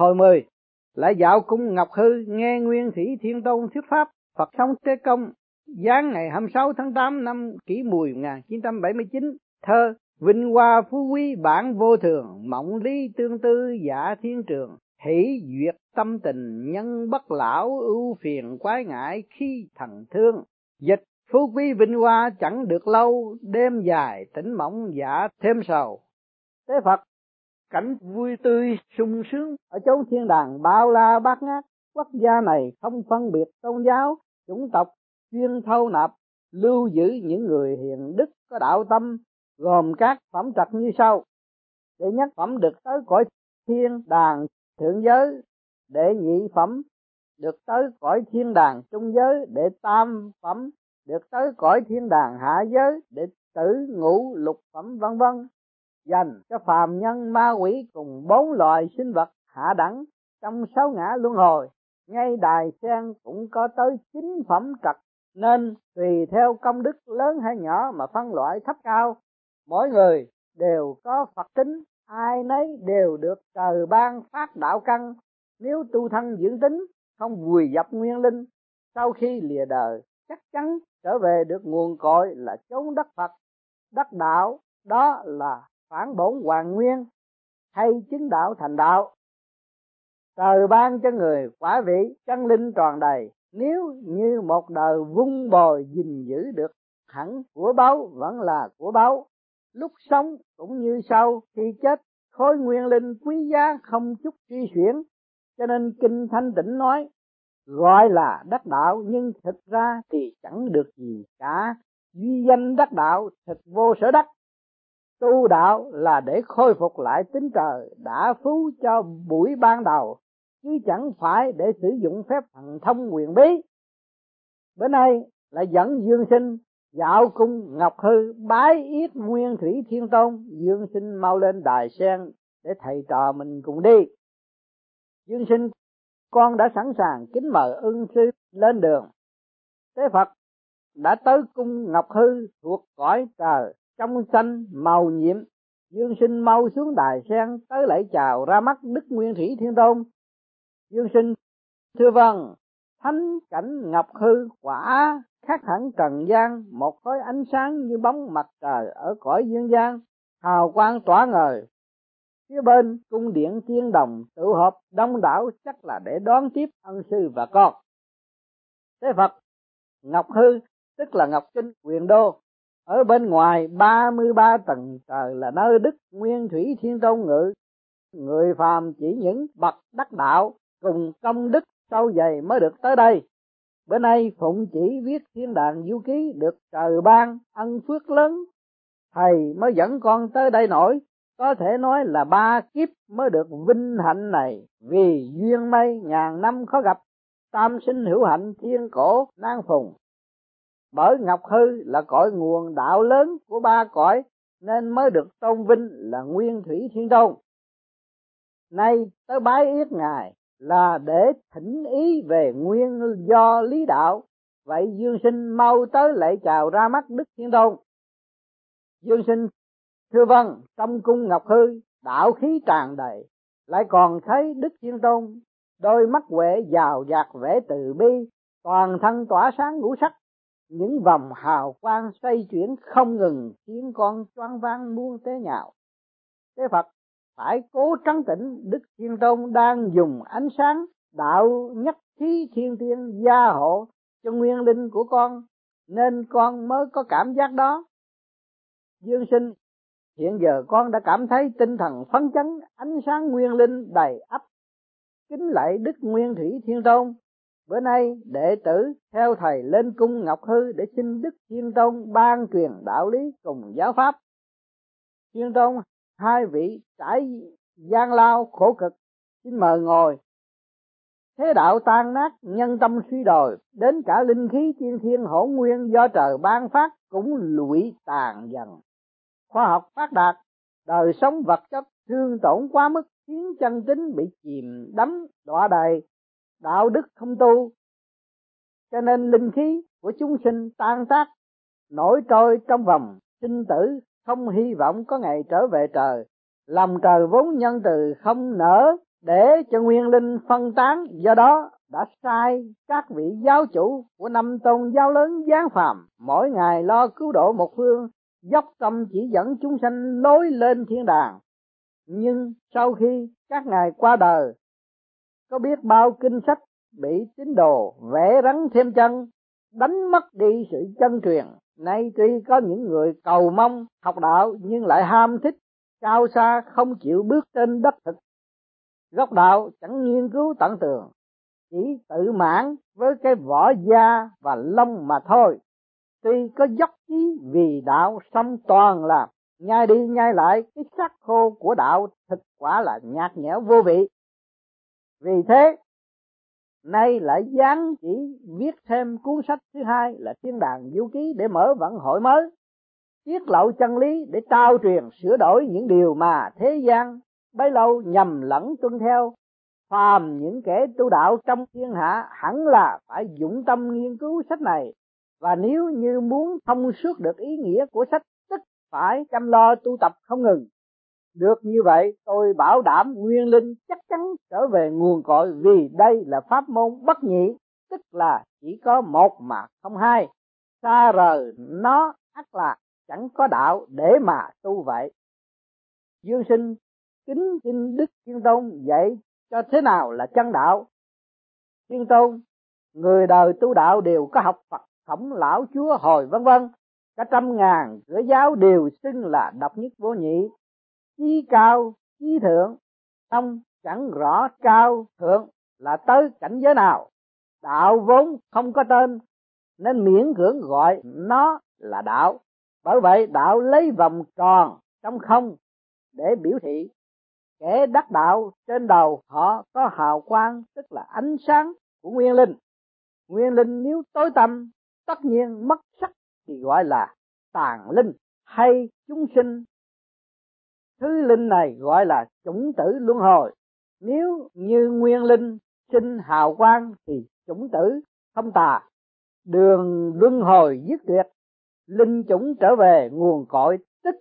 Hồi mười, lại dạo cung Ngọc Hư nghe Nguyên Thủy Thiên Tôn thuyết pháp Phật sống Tế Công giáng ngày 26 tháng 8 năm kỷ mùi 1979 thơ Vinh hoa phú quý bản vô thường mộng lý tương tư giả thiên trường hỷ duyệt tâm tình nhân bất lão ưu phiền quái ngại khi thần thương. Dịch phú quý vinh hoa chẳng được lâu đêm dài tỉnh mộng giả thêm sầu. Thế phật cảnh vui tươi, sung sướng ở chốn thiên đàng bao la bát ngát. Quốc gia này không phân biệt tôn giáo, chủng tộc, chuyên thâu nạp, lưu giữ những người hiền đức có đạo tâm, gồm các phẩm trật như sau. Để nhất phẩm được tới cõi thiên đàng thượng giới để nhị phẩm được tới cõi thiên đàng trung giới để tam phẩm được tới cõi thiên đàng hạ giới để tử ngũ lục phẩm, vân vân dành cho phàm nhân, ma quỷ cùng bốn loài sinh vật hạ đẳng trong sáu ngã luân hồi. Ngay đài sen cũng có tới chín phẩm trật, nên tùy theo công đức lớn hay nhỏ mà phân loại thấp cao, mỗi người đều có phật tính, ai nấy đều được trời ban phát đạo căn. Nếu tu thân dưỡng tính, không vùi dập nguyên linh, sau khi lìa đời, chắc chắn trở về được nguồn cội là chốn đất phật. Đất đạo, đó là phản bổn hoàng nguyên hay chứng đạo thành đạo. Trời ban cho người quả vị, chân linh tròn đầy. Nếu như một đời vung bồi gìn giữ được, hẳn của báu vẫn là của báu. Lúc sống cũng như sau, khi chết, khối nguyên linh quý giá không chút suy xuyển cho nên kinh thanh tịnh nói, gọi là đắc đạo, nhưng thực ra thì chẳng được gì cả. Duy danh đắc đạo thực vô sở đắc tu đạo là để khôi phục lại tính trời đã phú cho buổi ban đầu, chứ chẳng phải để sử dụng phép thần thông quyền bí. Bữa nay là dẫn dương sinh dạo cung ngọc hư bái yết nguyên thủy thiên tôn. Dương sinh mau lên đài sen để thầy trò mình cùng đi. Dương sinh, con đã sẵn sàng kính mời ưng sư lên đường. Thế phật đã tới cung ngọc hư thuộc cõi trời trong xanh màu nhiệm, dương sinh mau xuống đài sen tới lễ chào ra mắt đức nguyên thủy thiên tôn. Dương sinh, thưa vâng thánh cảnh ngọc hư quả khác hẳn trần gian, một khối ánh sáng như bóng mặt trời ở cõi dương gian, hào quang tỏa ngời. Phía bên cung điện thiên đồng tự họp đông đảo chắc là để đón tiếp ân sư và con. Thế phật, ngọc hư, tức là ngọc kinh, quyền đô ở bên ngoài 33 tầng trời là nơi đức nguyên thủy thiên tôn ngự. Người phàm chỉ những bậc đắc đạo cùng công đức sâu dày mới được tới đây. Bữa nay phụng chỉ viết thiên đàng du ký được trời ban ân phước lớn. Thầy mới dẫn con tới đây nổi. Có thể nói là ba kiếp mới được vinh hạnh này. Vì duyên mây ngàn năm khó gặp, tam sinh hữu hạnh thiên cổ nan phùng bởi ngọc hư là cõi nguồn đạo lớn của ba cõi, nên mới được tôn vinh là nguyên thủy thiên tôn. Nay tới bái yết ngài là để thỉnh ý về nguyên do lý đạo. Vậy dương sinh mau tới lễ chào ra mắt đức thiên tôn. Dương sinh, thưa vâng trong cung ngọc hư, đạo khí tràn đầy, lại còn thấy đức thiên tôn, đôi mắt huệ giàu dạt vẻ từ bi, toàn thân tỏa sáng ngũ sắc những vòng hào quang xoay chuyển không ngừng, khiến con choáng váng muôn thế nhạo. Thế phật phải cố trấn tĩnh, đức thiên tôn đang dùng ánh sáng đạo nhất khí thiên tiên gia hộ cho nguyên linh của con, nên con mới có cảm giác đó. Dương sinh, hiện giờ con đã cảm thấy tinh thần phấn chấn, ánh sáng nguyên linh đầy ắp, kính lạy đức nguyên thủy thiên tôn bữa nay, đệ tử theo thầy lên cung ngọc hư để xin đức thiên Tông ban truyền đạo lý cùng giáo pháp. Thiên Tông hai vị trải gian lao khổ cực, xin mời ngồi. Thế đạo tan nát, nhân tâm suy đồi, đến cả linh khí thiên thiên hỗn nguyên do trời ban phát cũng lụi tàn dần. Khoa học phát đạt, đời sống vật chất thương tổn quá mức, khiến chân tính bị chìm đắm đọa đầy đạo đức không tu. Cho nên linh khí của chúng sinh tan tác nổi trôi trong vòng sinh tử, không hy vọng có ngày trở về trời. Lòng trời vốn nhân từ không nở để cho nguyên linh phân tán, do đó đã sai các vị giáo chủ của năm tôn giáo lớn giáng phàm mỗi ngày lo cứu độ một phương, dốc tâm chỉ dẫn chúng sanh lối lên thiên đàng. Nhưng sau khi các ngài qua đời có biết bao kinh sách bị tín đồ vẽ rắn thêm chân, đánh mất đi sự chân truyền. Nay tuy có những người cầu mong học đạo nhưng lại ham thích, cao xa không chịu bước trên đất thực. Gốc đạo chẳng nghiên cứu tận tường, chỉ tự mãn với cái vỏ da và lông mà thôi. Tuy có dốc chí vì đạo xong toàn là, nhai đi nhai lại, cái xác khô của đạo thực quả là nhạt nhẽo vô vị vì thế, nay lại dán chỉ viết thêm cuốn sách thứ hai là thiên đàng du ký để mở vận hội mới, tiết lộ chân lý để trao truyền, sửa đổi những điều mà thế gian bấy lâu nhầm lẫn tuân theo. Phàm những kẻ tu đạo trong thiên hạ hẳn là phải dũng tâm nghiên cứu sách này, và nếu như muốn thông suốt được ý nghĩa của sách, tức phải chăm lo tu tập không ngừng được như vậy, tôi bảo đảm nguyên linh chắc chắn trở về nguồn cội vì đây là pháp môn bất nhị, tức là chỉ có một mà không hai. Xa rời nó ắt là chẳng có đạo để mà tu vậy. Dương sinh, kính xin đức thiên tôn dạy cho thế nào là chân đạo. Thiên tôn, người đời tu đạo đều có học phật khổng lão chúa hồi, vân vân. Cả trăm ngàn cửa giáo đều xưng là độc nhất vô nhị chí cao chí thượng. Ông chẳng rõ cao, thượng là tới cảnh giới nào. Đạo vốn không có tên, nên miễn cưỡng gọi nó là đạo. Bởi vậy, đạo lấy vòng tròn trong không để biểu thị. Kẻ đắc đạo trên đầu, họ có hào quang, tức là ánh sáng của nguyên linh. Nguyên linh nếu tối tăm, tất nhiên mất sắc thì gọi là tàn linh hay chúng sinh thứ linh này gọi là chủng tử luân hồi. Nếu như nguyên linh sinh hào quang thì chủng tử không tà. Đường luân hồi dứt tuyệt, linh chủng trở về nguồn cội tích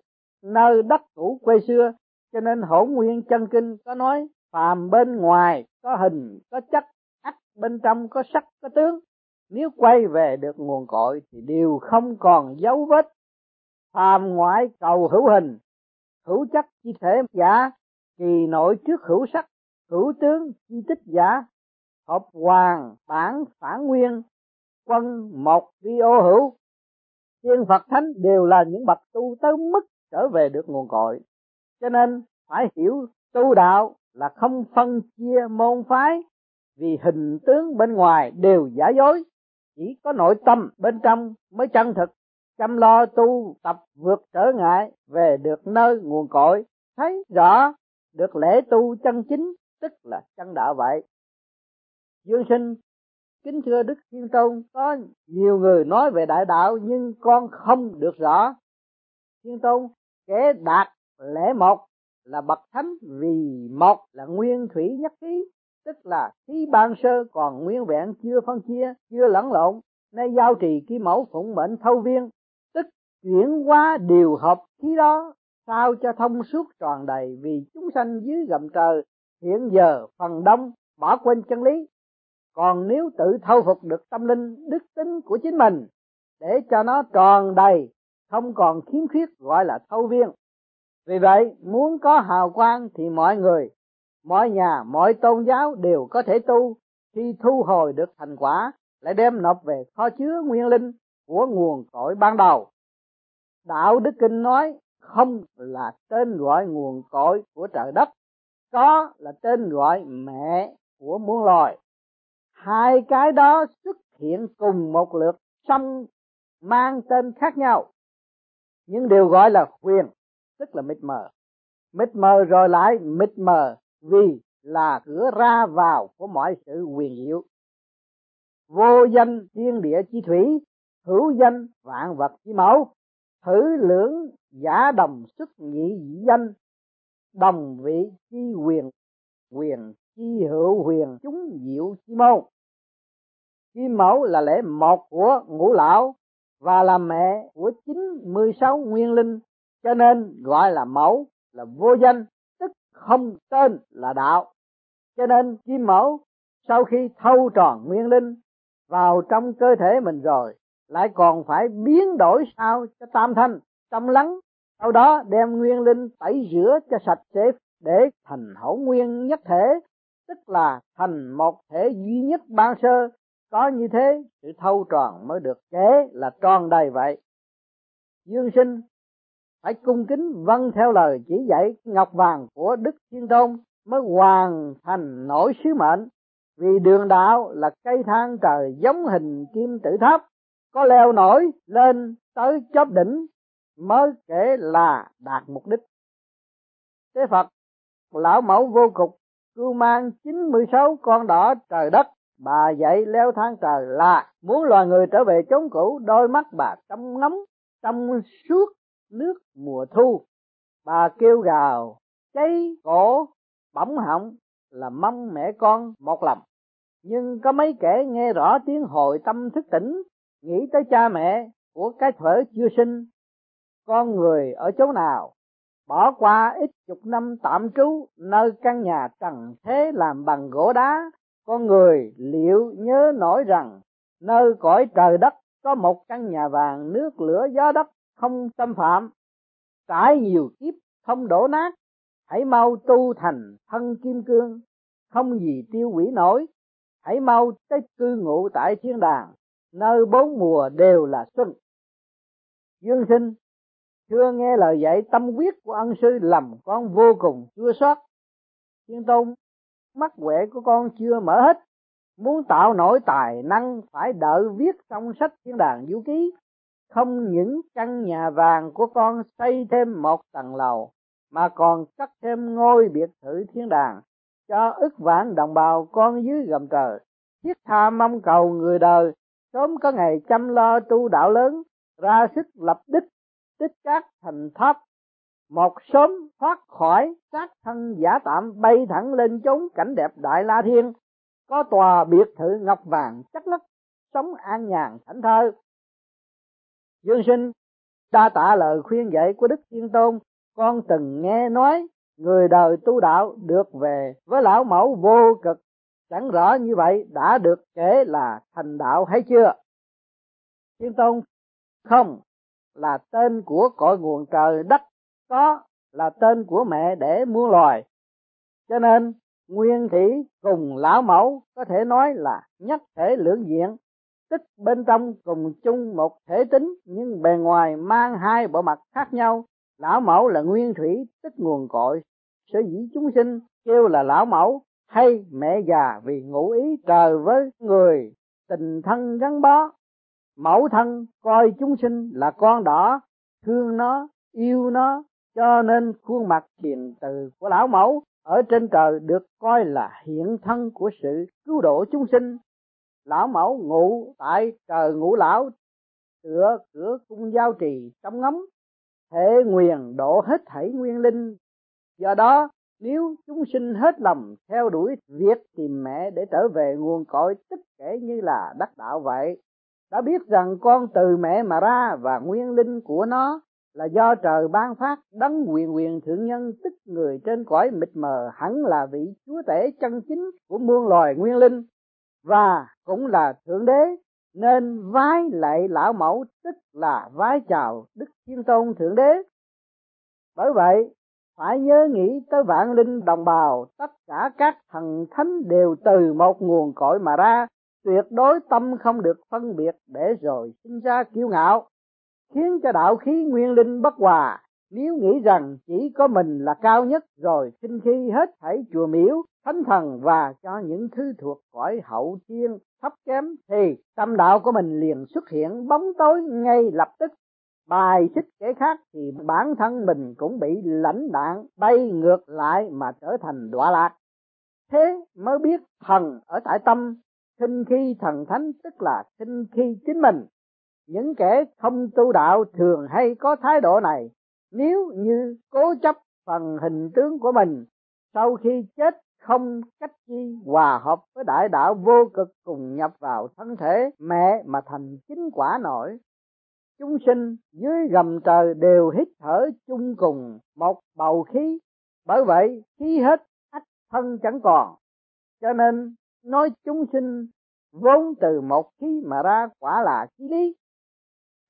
nơi đất cũ quê xưa. Cho nên hỗn nguyên chân kinh có nói, phàm bên ngoài có hình, có chất ắt bên trong có sắc, có tướng. Nếu quay về được nguồn cội thì đều không còn dấu vết. Phàm ngoại cầu hữu hình hữu chất chi thể giả, kỳ nội trước hữu sắc, hữu tướng chi tích giả. Hợp hoàng bản phản nguyên, quân một vi ô hữu. Tiên phật thánh đều là những bậc tu tới mức trở về được nguồn cội. Cho nên phải hiểu tu đạo là không phân chia môn phái, vì hình tướng bên ngoài đều giả dối. Chỉ có nội tâm bên trong mới chân thực chăm lo tu, tập vượt trở ngại về được nơi nguồn cội. Thấy rõ, được lễ tu chân chính, tức là chân đạo vậy. Dương sinh, kính thưa đức thiên tôn, có nhiều người nói về đại đạo nhưng con không được rõ. Thiên tôn kể đạt lễ một là bậc thánh vì một là nguyên thủy nhất khí, tức là khí ban sơ còn nguyên vẹn, chưa phân chia, chưa lẫn lộn, nay giao trì ký mẫu phụng mệnh thâu viên chuyển hóa điều hợp khí đó, sao cho thông suốt tròn đầy vì chúng sanh dưới gầm trời, hiện giờ phần đông bỏ quên chân lý. Còn nếu tự thâu phục được tâm linh, đức tính của chính mình, để cho nó tròn đầy, không còn khiếm khuyết gọi là thâu viên. Vì vậy, muốn có hào quang thì mọi người, mọi nhà, mọi tôn giáo đều có thể tu. Khi thu hồi được thành quả, lại đem nộp về kho chứa nguyên linh của nguồn cội ban đầu đạo đức kinh nói, không là tên gọi nguồn cội của trời đất, có là tên gọi mẹ của muôn loài. Hai cái đó xuất hiện cùng một lượt xong mang tên khác nhau. Nhưng đều gọi là quyền tức là mịt mờ. Mịt mờ rồi lại mịt mờ vì là cửa ra vào của mọi sự quyền diệu. Vô danh thiên địa chi thủy, hữu danh vạn vật chi mẫu thử lưỡng giả đồng xuất nhị dĩ danh, đồng vị chi quyền quyền chi hữu huyền chúng diệu chi môn. Chi mẫu là lễ một của ngũ lão và là mẹ của chín mươi sáu nguyên linh, cho nên gọi là mẫu là vô danh, tức không tên là đạo. Cho nên kim mẫu sau khi thâu tròn nguyên linh vào trong cơ thể mình rồi lại còn phải biến đổi sao cho tam thanh, tâm lắng. Sau đó đem nguyên linh tẩy rửa cho sạch sẽ để thành hậu nguyên nhất thể, tức là thành một thể duy nhất ban sơ. Có như thế, sự thâu tròn mới được kể là tròn đầy vậy. Dương sinh, phải cung kính vâng theo lời chỉ dạy ngọc vàng của đức thiên tôn mới hoàn thành nổi sứ mệnh. Vì đường đạo là cây thang trời giống hình kim tự tháp có leo nổi lên tới chóp đỉnh mới kể là đạt mục đích. Thế phật, lão mẫu vô cục, cưu mang 96 con đỏ trời đất, bà dạy leo thang trời là muốn loài người trở về chống cũ, đôi mắt bà trong ngắm, trong suốt nước mùa thu. Bà kêu gào, cháy cổ bỏng họng là mong mẹ con một lòng. Nhưng có mấy kẻ nghe rõ tiếng hồi tâm thức tỉnh nghĩ tới cha mẹ của cái thuở chưa sinh, con người ở chỗ nào, bỏ qua ít chục năm tạm trú nơi căn nhà trần thế làm bằng gỗ đá, con người liệu nhớ nổi rằng nơi cõi trời đất có một căn nhà vàng nước lửa gió đất không xâm phạm. Trải nhiều kiếp không đổ nát, hãy mau tu thành thân kim cương, không gì tiêu hủy nổi. Hãy mau tới cư ngụ tại thiên đàng nơi bốn mùa đều là xuân. Dương sinh chưa nghe lời dạy tâm quyết của ân sư lầm con vô cùng chua xót. Thiên tôn, mắt quẻ của con chưa mở hết. Muốn tạo nổi tài năng, phải đợi viết xong sách thiên đàng vũ ký. Không những căn nhà vàng của con xây thêm một tầng lầu, mà còn cắt thêm ngôi biệt thự thiên đàng cho ức vạn đồng bào con dưới gầm trời. Thiết tha mong cầu người đời sớm có ngày chăm lo tu đạo lớn, ra sức lập đích, tích các thành tháp. Một sớm thoát khỏi các thân giả tạm bay thẳng lên chốn cảnh đẹp đại la thiên, có tòa biệt thự ngọc vàng chắc lất sống an nhàn thảnh thơ dương sinh đa tạ lời khuyên dạy của đức thiên tôn, con từng nghe nói người đời tu đạo được về với lão mẫu vô cực chẳng rõ như vậy đã được kể là thành đạo hay chưa? Thiên tôn, không là tên của cội nguồn trời đất, có là tên của mẹ để muôn loài. Cho nên, nguyên thủy cùng lão mẫu có thể nói là nhất thể lưỡng diện tức bên trong cùng chung một thể tính nhưng bề ngoài mang hai bộ mặt khác nhau. Lão mẫu là nguyên thủy tức nguồn cội. Sở dĩ chúng sinh kêu là lão mẫu hay mẹ già vì ngụ ý trời với người, tình thân gắn bó. Mẫu thân coi chúng sinh là con đỏ, thương nó, yêu nó, cho nên khuôn mặt hiền từ của lão mẫu ở trên trời được coi là hiện thân của sự cứu độ chúng sinh. Lão mẫu ngủ tại trời ngũ lão, tựa cửa cung giao trì trong ngắm. Thể nguyền độ hết thảy nguyên linh. Do đó nếu chúng sinh hết lòng theo đuổi việc tìm mẹ để trở về nguồn cội tích kể như là đắc đạo vậy, đã biết rằng con từ mẹ mà ra và nguyên linh của nó là do trời ban phát đấng quyền quyền thượng nhân tức người trên cõi mịt mờ, hẳn là vị chúa tể chân chính của muôn loài nguyên linh và cũng là thượng đế, nên vái lạy lão mẫu tức là vái chào đức thiên tôn thượng đế. Bởi vậy phải nhớ nghĩ tới vạn linh đồng bào, tất cả các thần thánh đều từ một nguồn cội mà ra, tuyệt đối tâm không được phân biệt để rồi sinh ra kiêu ngạo. Khiến cho đạo khí nguyên linh bất hòa, nếu nghĩ rằng chỉ có mình là cao nhất rồi sinh khi hết thảy chùa miếu, thánh thần và cho những thứ thuộc cõi hậu thiên thấp kém thì tâm đạo của mình liền xuất hiện bóng tối ngay lập tức bài xích kẻ khác thì bản thân mình cũng bị lãnh đạn bay ngược lại mà trở thành đọa lạc. Thế mới biết thần ở tại tâm, khinh khi thần thánh tức là khinh khi chính mình. Những kẻ không tu đạo thường hay có thái độ này, nếu như cố chấp phần hình tướng của mình, sau khi chết không cách chi hòa hợp với đại đạo vô cực cùng nhập vào thân thể mẹ mà thành chính quả nổi chúng sinh dưới gầm trời đều hít thở chung cùng một bầu khí. Bởi vậy, khí hết, ách thân chẳng còn. Cho nên, nói chúng sinh vốn từ một khí mà ra quả là khí lý.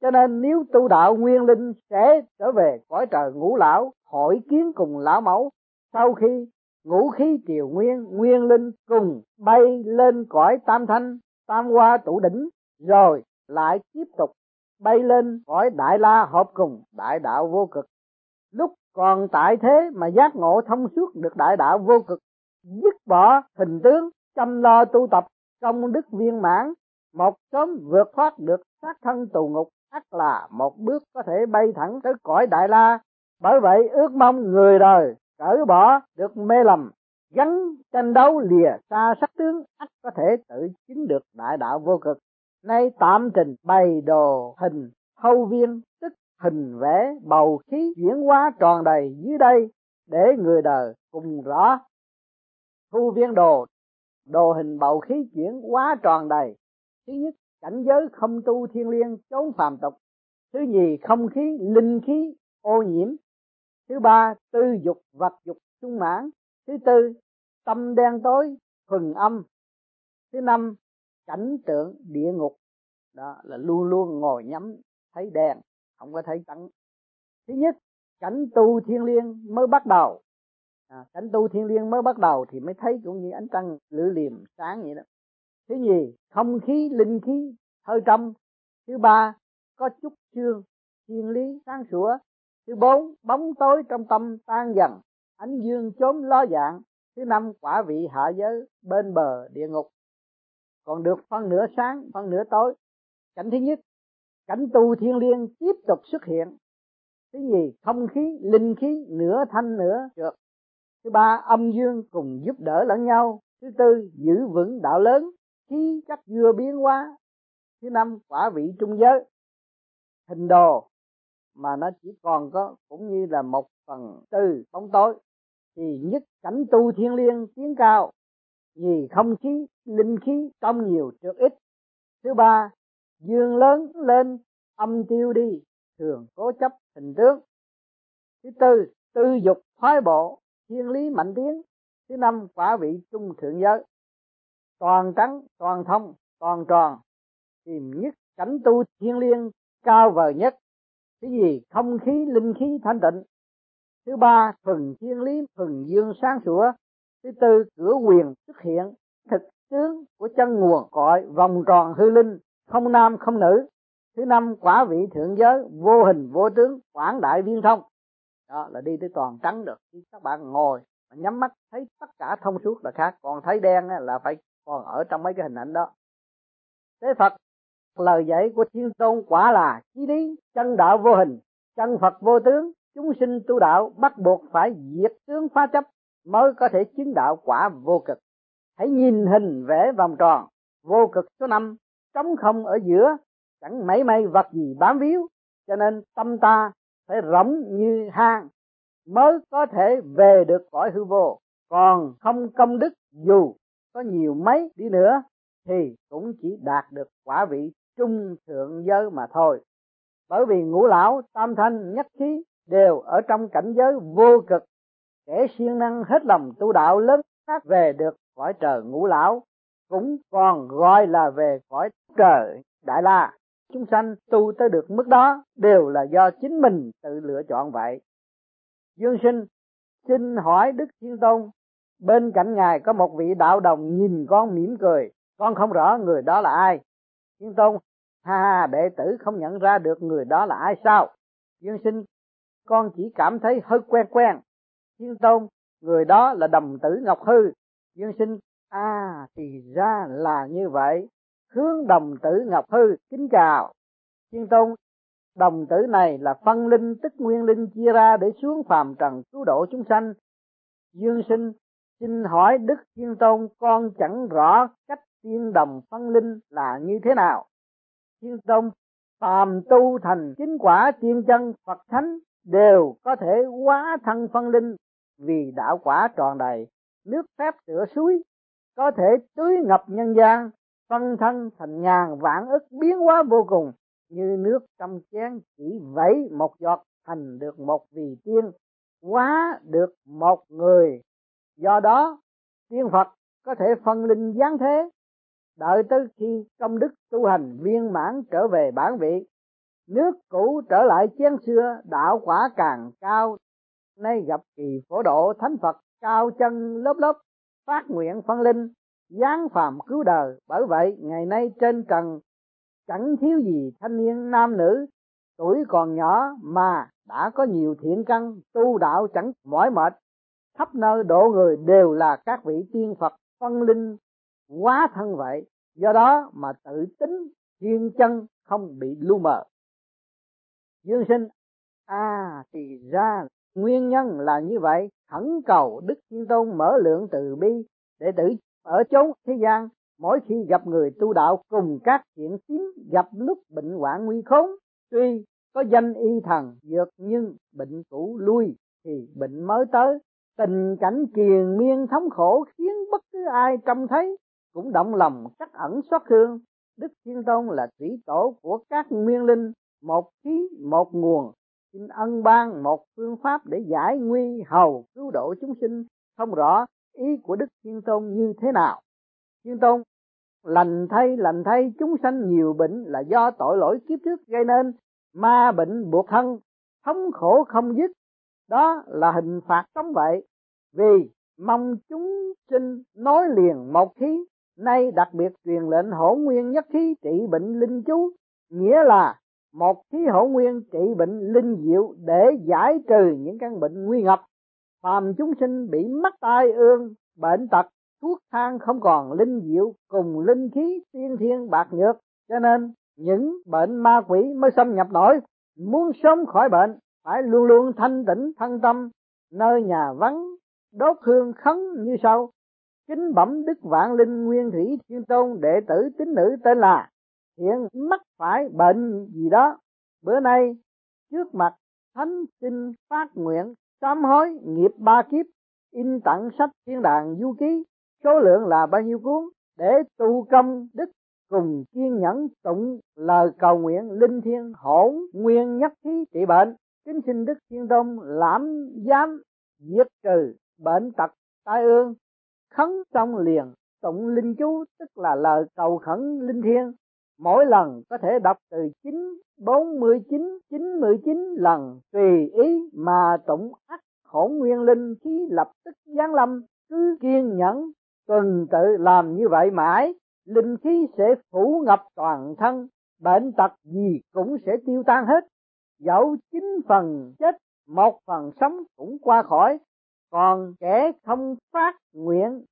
Cho nên nếu tu đạo nguyên linh sẽ trở về cõi trời ngũ lão, hội kiến cùng lão mẫu. Sau khi ngũ khí triều nguyên nguyên linh cùng bay lên cõi tam thanh, tam hoa tụ đỉnh, rồi lại tiếp tục bay lên cõi đại la hợp cùng, đại đạo vô cực. Lúc còn tại thế mà giác ngộ thông suốt được đại đạo vô cực, dứt bỏ hình tướng, chăm lo tu tập công đức viên mãn, một sớm vượt thoát được sát thân tù ngục, ắt là một bước có thể bay thẳng tới cõi đại la. Bởi vậy ước mong người đời cởi bỏ được mê lầm, gắn tranh đấu lìa xa sắc tướng, ắt có thể tự chứng được đại đạo vô cực nay tạm trình bày đồ hình hâu viên, tức hình vẽ bầu khí chuyển hóa tròn đầy dưới đây để người đời cùng rõ. Thu viên đồ đồ hình bầu khí chuyển hóa tròn đầy. Thứ nhất, cảnh giới không tu thiên liêng chốn phàm tục. Thứ nhì, không khí, linh khí, ô nhiễm. Thứ ba, tư dục, vật dục, sung mãn. Thứ tư, tâm đen tối, thuần âm. Thứ năm cảnh tượng địa ngục. Đó là luôn luôn ngồi nhắm thấy đèn không có thấy trắng thứ nhất cảnh tu thiên liêng mới bắt đầu. À, cảnh tu thiên liêng mới bắt đầu thì mới thấy cũng như ánh trăng lửa liềm sáng vậy đó. Thứ nhì không khí linh khí hơi trong. Thứ ba có chút xương thiên lý sáng sủa. Thứ bốn bóng tối trong tâm tan dần ánh dương chốn lo dạng. Thứ năm quả vị hạ giới bên bờ địa ngục còn được phân nửa sáng, phân nửa tối. Cảnh thứ nhất, cảnh tu thiên liêng tiếp tục xuất hiện. Thứ gì không khí, linh khí, nửa thanh, nửa trượt. Thứ ba, âm dương cùng giúp đỡ lẫn nhau. Thứ tư, giữ vững đạo lớn. Khí chất vừa biến hóa. Thứ năm, quả vị trung giới. Hình đồ mà nó chỉ còn có cũng như là một phần tư bóng tối. Thì nhất cảnh tu thiên liêng tiến cao vì không khí, linh khí trong nhiều trước ít. Thứ ba dương lớn lên, âm tiêu đi, thường cố chấp hình tướng. Thứ tư tư dục thoái bộ, thiên lý mạnh tiến thứ năm, quả vị trung thượng giới. Toàn trắng, toàn thông, toàn tròn, tìm nhất cảnh tu thiên liêng cao vời nhất. Thứ gì không khí, linh khí thanh tịnh. Thứ ba, thuần thiên lý, thuần dương sáng sủa thứ tư cửa quyền xuất hiện thực tướng của chân nguồn cõi vòng tròn hư linh, không nam, không nữ. Thứ năm, quả vị thượng giới, vô hình, vô tướng, quảng đại viên thông. Đó là đi tới toàn trắng được. Khi các bạn ngồi nhắm mắt, thấy tất cả thông suốt là khác. Còn thấy đen là phải còn ở trong mấy cái hình ảnh đó. Thế phật, lời dạy của thiên tôn quả là chí lý, chân đạo vô hình, chân phật vô tướng. Chúng sinh tu đạo bắt buộc phải diệt tướng phá chấp mới có thể chứng đạo quả vô cực. Hãy nhìn hình vẽ vòng tròn, vô cực số năm, trống không ở giữa, chẳng mấy may vật gì bám víu, cho nên tâm ta phải rỗng như hang, mới có thể về được cõi hư vô. Còn không công đức, dù có nhiều mấy đi nữa, thì cũng chỉ đạt được quả vị trung thượng giới mà thôi. Bởi vì ngũ lão, tam thanh, nhất khí đều ở trong cảnh giới vô cực kẻ siêng năng hết lòng tu đạo lớn khác về được cõi trời ngũ lão, cũng còn gọi là về cõi trời đại la. Chúng sanh tu tới được mức đó đều là do chính mình tự lựa chọn vậy. Dương sinh xin hỏi đức thiên tôn, bên cạnh ngài có một vị đạo đồng nhìn con mỉm cười, con không rõ người đó là ai. Thiên tôn, ha ha, đệ tử không nhận ra được người đó là ai sao? Dương sinh, con chỉ cảm thấy hơi quen quen thiên tôn, người đó là đồng tử ngọc hư. Dương sinh à thì ra là như vậy. Hướng đồng tử ngọc hư, kính chào. Thiên tôn, đồng tử này là phân linh tức nguyên linh chia ra để xuống phàm trần cứu độ chúng sanh. Dương sinh, xin hỏi đức thiên tôn, con chẳng rõ cách tiên đồng phân linh là như thế nào? Thiên tôn, phàm tu thành chính quả tiên chân phật thánh đều có thể hóa thân phân linh vì đạo quả tròn đầy, nước phép tựa suối, có thể tưới ngập nhân gian, phân thân thành ngàn vạn ức biến hóa vô cùng, như nước trong chén chỉ vẫy một giọt thành được một vị tiên, hóa được một người. Do đó, tiên phật có thể phân linh giáng thế, đợi tới khi công đức tu hành viên mãn trở về bản vị, nước cũ trở lại chén xưa đạo quả càng cao nay gặp kỳ phổ độ thánh phật cao chân lớp lớp, phát nguyện phân linh, giáng phàm cứu đời. Bởi vậy, ngày nay trên trần, chẳng thiếu gì thanh niên nam nữ, tuổi còn nhỏ mà đã có nhiều thiện căn, tu đạo chẳng mỏi mệt. Khắp nơi độ người đều là các vị tiên phật phân linh, quá thân vậy. Do đó mà tự tính thiên chân không bị lu mờ. Dương sinh à thì ra nguyên nhân là như vậy. Khẩn cầu đức thiên tôn mở lượng từ bi để tử ở chốn thế gian. Mỗi khi gặp người tu đạo cùng các chuyện tím gặp lúc bệnh hoạn nguy khốn, tuy có danh y thần dược nhưng bệnh cũ lui thì bệnh mới tới. Tình cảnh triền miên thống khổ khiến bất cứ ai trông thấy cũng động lòng chắc ẩn xót thương. Đức thiên tôn là thủy tổ của các nguyên linh, một khí, một nguồn xin ân ban một phương pháp để giải nguy hầu cứu độ chúng sinh. Không rõ ý của đức thiên tôn như thế nào. Thiên tôn, lành thay lành thay, chúng sanh nhiều bệnh là do tội lỗi kiếp trước gây nên. Ma bệnh buộc thân, thống khổ không dứt. Đó là hình phạt sống vậy. Vì mong chúng sinh nói liền một khí, nay đặc biệt truyền lệnh hổ nguyên nhất khí trị bệnh linh chú, nghĩa là một khí hậu nguyên trị bệnh linh diệu để giải trừ những căn bệnh nguy ngập. Phàm chúng sinh bị mắc tai ương, bệnh tật, thuốc thang không còn linh diệu cùng linh khí tiên thiên bạc nhược. Cho nên, những bệnh ma quỷ mới xâm nhập nổi. Muốn sớm khỏi bệnh, phải luôn luôn thanh tĩnh thân tâm. Nơi nhà vắng, đốt hương khấn như sau. Kính bẩm đức vạn linh nguyên thủy thiên tôn đệ tử tín nữ tên là hiện mắc phải bệnh gì đó. Bữa nay, trước mặt thánh xin phát nguyện sám hối nghiệp ba kiếp, in tặng sách thiên đàng du ký, số lượng là bao nhiêu cuốn, để tu công đức cùng kiên nhẫn tụng lời cầu nguyện linh thiên hỗn nguyên nhất khí trị bệnh. Kính xin đức thiên tôn lãm giám diệt trừ bệnh tật, tai ương, khấn xong liền tụng linh chú, tức là lời cầu khẩn linh thiên mỗi lần có thể đọc từ chín, bốn mươi chín chín mươi chín lần tùy ý mà tụng ắt khổ nguyên linh khí lập tức giáng lâm, cứ kiên nhẫn, tuần tự làm như vậy mãi, linh khí sẽ phủ ngập toàn thân, bệnh tật gì cũng sẽ tiêu tan hết. Dẫu chín phần chết, một phần sống cũng qua khỏi, còn kẻ không phát nguyện,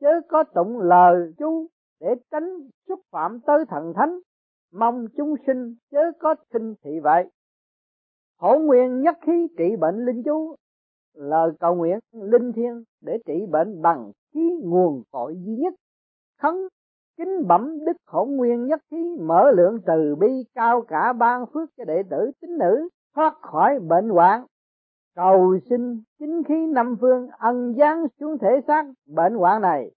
chớ có tụng lời chú để tránh xúc phạm tới thần thánh, mong chúng sinh chớ có khinh thị vậy. Hổ nguyên nhất khí trị bệnh linh chú, lời cầu nguyện linh thiêng để trị bệnh bằng khí nguồn cội duy nhất. Khấn kính bẩm đức hổ nguyên nhất khí mở lượng từ bi cao cả ban phước cho đệ tử tín nữ thoát khỏi bệnh hoạn. Cầu xin chính khí năm phương ân giáng xuống thể xác bệnh hoạn này.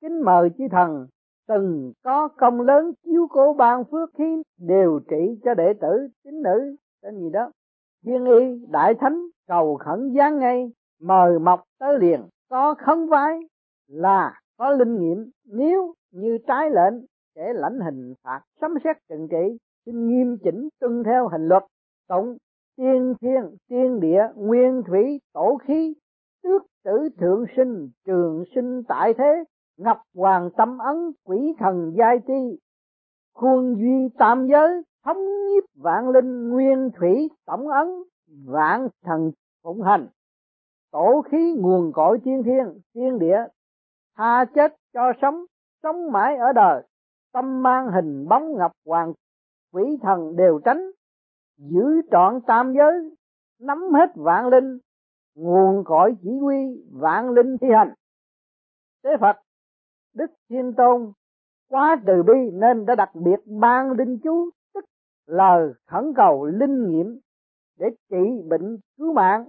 Kính mời chư thần từng có công lớn chiếu cố ban phước khí điều trị cho đệ tử, tín nữ, tên gì đó. Thiên y, đại thánh, cầu khẩn giáng ngay, mời mọc tới liền, có khấn vái, là có linh nghiệm. Nếu như trái lệnh, sẽ lãnh hình phạt sấm xét trừng trị, xin nghiêm chỉnh tuân theo hình luật. Tổng tiên thiên, tiên địa, nguyên thủy, tổ khí, tước tử thượng sinh, trường sinh tại thế ngập hoàng tâm ấn, quỷ thần giai ti. Khuôn duy tam giới, thống nhiếp vạn linh, nguyên thủy, tổng ấn, vạn thần phụng hành. Tổ khí nguồn cội thiên thiên thiên địa. Tha chết cho sống sống mãi ở đời. Tâm mang hình bóng ngập hoàng, quỷ thần đều tránh. Giữ trọn tam giới, nắm hết vạn linh. Nguồn cội chỉ huy vạn linh thi hành. Thế phật đức thiên tôn, quá từ bi nên đã đặc biệt ban linh chú tức lời khẩn cầu linh nghiệm để trị bệnh cứu mạng.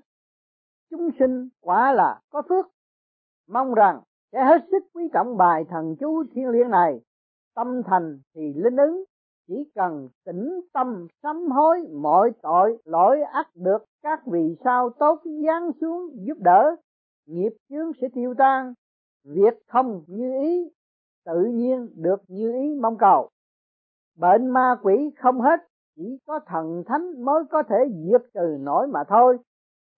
Chúng sinh quả là có phước. Mong rằng sẽ hết sức quý trọng bài thần chú thiên liêng này. Tâm thành thì linh ứng, chỉ cần tĩnh tâm sám hối mọi tội lỗi ắt được các vị sao tốt giáng xuống giúp đỡ, nghiệp chướng sẽ tiêu tan việc không như ý, tự nhiên được như ý mong cầu. Bệnh ma quỷ không hết, chỉ có thần thánh mới có thể diệt trừ nổi mà thôi.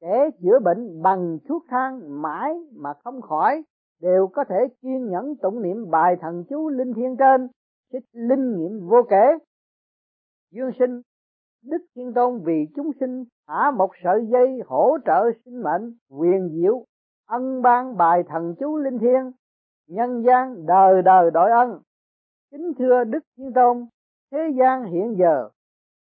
Kẻ chữa bệnh bằng thuốc thang mãi mà không khỏi đều có thể kiên nhẫn tụng niệm bài thần chú linh thiên trên, xích linh nghiệm vô kể. Dương sinh, đức thiên tôn vì chúng sinh thả một sợi dây hỗ trợ sinh mệnh quyền diệu ân ban bài thần chú linh thiêng, nhân gian đời đời đội ân. Kính thưa đức thiên tôn, thế gian hiện giờ,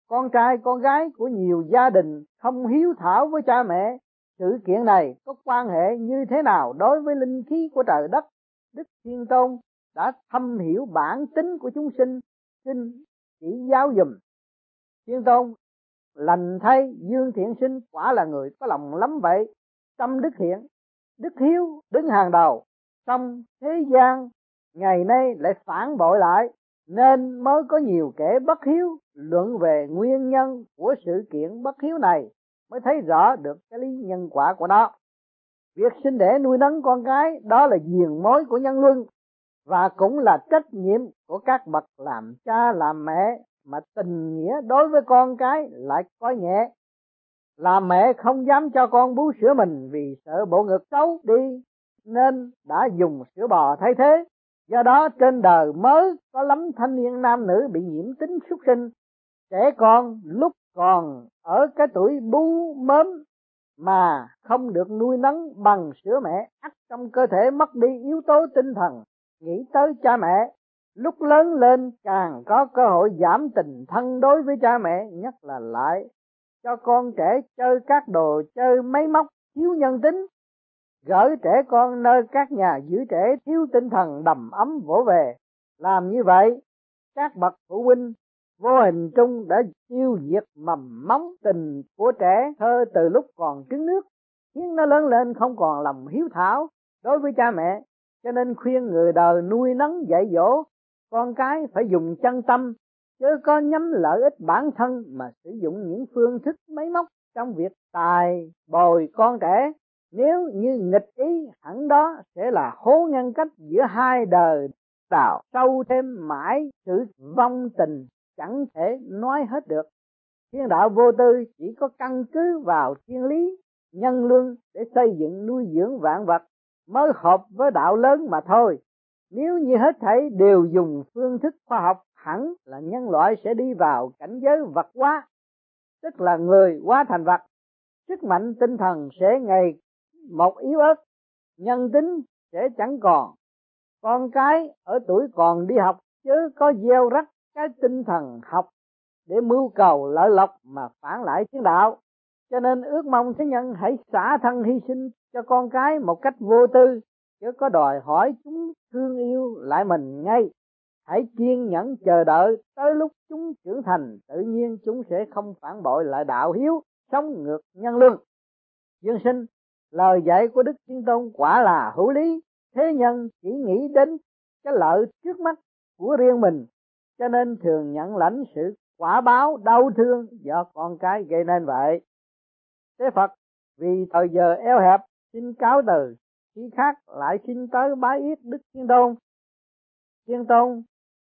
con trai, con gái của nhiều gia đình không hiếu thảo với cha mẹ, sự kiện này có quan hệ như thế nào đối với linh khí của trời đất? Đức thiên tôn đã thâm hiểu bản tính của chúng sinh, xin chỉ giáo dùm. Thiên tôn, lành thay dương thiện sinh quả là người có lòng lắm vậy, tâm đức thiện đức hiếu đứng hàng đầu. Trong thế gian, ngày nay lại phản bội lại, nên mới có nhiều kẻ bất hiếu luận về nguyên nhân của sự kiện bất hiếu này, mới thấy rõ được cái lý nhân quả của nó. Việc sinh đẻ nuôi nấng con cái, đó là diền mối của nhân luân, và cũng là trách nhiệm của các bậc làm cha làm mẹ, mà tình nghĩa đối với con cái lại có nhẹ là mẹ không dám cho con bú sữa mình vì sợ bộ ngực xấu đi, nên đã dùng sữa bò thay thế. Do đó trên đời mới có lắm thanh niên nam nữ bị nhiễm tính xuất sinh. Trẻ con lúc còn ở cái tuổi bú mớm mà không được nuôi nấng bằng sữa mẹ, ắt trong cơ thể mất đi yếu tố tinh thần, nghĩ tới cha mẹ. Lúc lớn lên càng có cơ hội giảm tình thân đối với cha mẹ, nhất là lại cho con trẻ chơi các đồ chơi máy móc thiếu nhân tính, gửi trẻ con nơi các nhà giữ trẻ thiếu tinh thần đầm ấm vỗ về. Làm như vậy, các bậc phụ huynh vô hình trung đã tiêu diệt mầm móng tình của trẻ thơ từ lúc còn trứng nước, khiến nó lớn lên không còn lòng hiếu thảo đối với cha mẹ. Cho nên khuyên người đời nuôi nấng dạy dỗ, con cái phải dùng chân tâm chớ có nhắm lợi ích bản thân mà sử dụng những phương thức máy móc trong việc tài bồi con trẻ. Nếu như nghịch ý, hẳn đó sẽ là hố ngăn cách giữa hai đời. Đào sâu thêm mãi, sự vong tình chẳng thể nói hết được. Thiên đạo vô tư chỉ có căn cứ vào thiên lý, nhân luân để xây dựng nuôi dưỡng vạn vật, mới hợp với đạo lớn mà thôi nếu như hết thảy đều dùng phương thức khoa học, hẳn là nhân loại sẽ đi vào cảnh giới vật hóa, tức là người hóa thành vật. Sức mạnh tinh thần sẽ ngày một yếu ớt, nhân tính sẽ chẳng còn. Con cái ở tuổi còn đi học chứ có gieo rắc cái tinh thần học để mưu cầu lợi lộc mà phản lại chiến đạo. Cho nên ước mong thế nhân hãy xả thân hy sinh cho con cái một cách vô tư chứ có đòi hỏi chúng thương yêu lại mình ngay. Hãy kiên nhẫn chờ đợi tới lúc chúng trưởng thành, tự nhiên chúng sẽ không phản bội lại đạo hiếu, sống ngược nhân lương dương sinh, lời dạy của đức thiên tôn quả là hữu lý. Thế nhân chỉ nghĩ đến cái lợi trước mắt của riêng mình, cho nên thường nhận lãnh sự quả báo đau thương do con cái gây nên vậy. Thế phật, vì thời giờ eo hẹp, xin cáo từ khi khác lại xin tới bái yết đức thiên tôn. Thiên tôn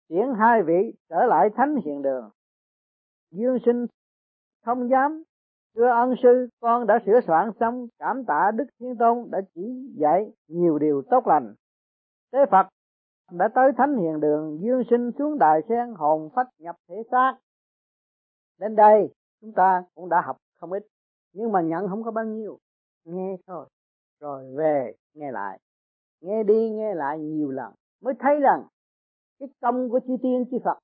chuyển hai vị trở lại thánh hiện đường. Dương sinh không dám, thưa ân sư, con đã sửa soạn xong cảm tạ đức thiên tôn đã chỉ dạy nhiều điều tốt lành. Thế phật đã tới thánh hiện đường, dương sinh xuống đài sen hồn phách nhập thể xác. Đến đây, chúng ta cũng đã học không ít, nhưng mà nhận không có bao nhiêu, nghe thôi rồi về, nghe lại. Nghe đi, nghe lại nhiều lần, mới thấy rằng cái công của chư tiên, chư Phật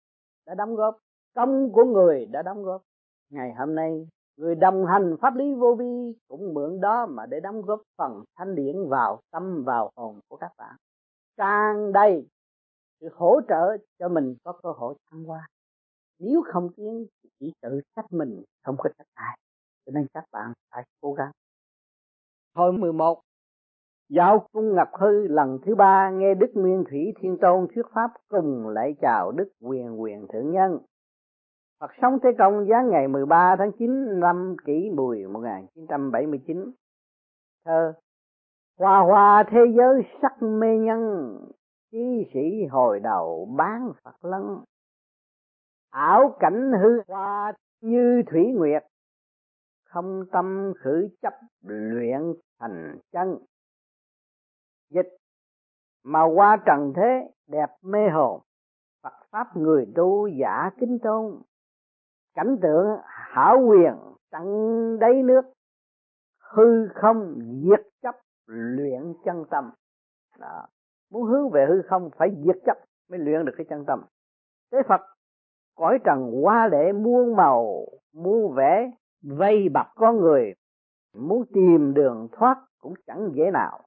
đã đóng góp, công của người đã đóng góp. Ngày hôm nay, người đồng hành pháp lý vô vi cũng mượn đó mà để đóng góp phần thanh điển vào tâm, vào hồn của các bạn. Càng đầy sự hỗ trợ cho mình có cơ hội thăng hoa. Nếu không tiến chỉ tự trách mình, không có trách ai, cho nên các bạn phải cố gắng. Hồi 11 Giáo cung ngập hư lần thứ ba nghe Đức Nguyên Thủy Thiên Tôn thuyết pháp cùng lại chào Đức Quyền Quyền Thượng Nhân. Phật sống Thế Công giá ngày 13 tháng 9 năm kỷ mùi 1979. Thơ hoa hoa thế giới sắc mê nhân, chí sĩ hồi đầu bán phật lân ảo cảnh hư hoa như thủy nguyệt, không tâm khử chấp luyện thành chân dịch mà qua trần thế đẹp mê hồn. Phật pháp người tu giả kính tôn. Cảnh tượng hảo quyền tận đáy nước. Hư không diệt chấp luyện chân tâm. Đó. muốn hướng về hư không phải diệt chấp mới luyện được cái chân tâm. Thế Phật cõi trần qua để muôn màu, muôn vẻ, vây bập con người. Muốn tìm đường thoát cũng chẳng dễ nào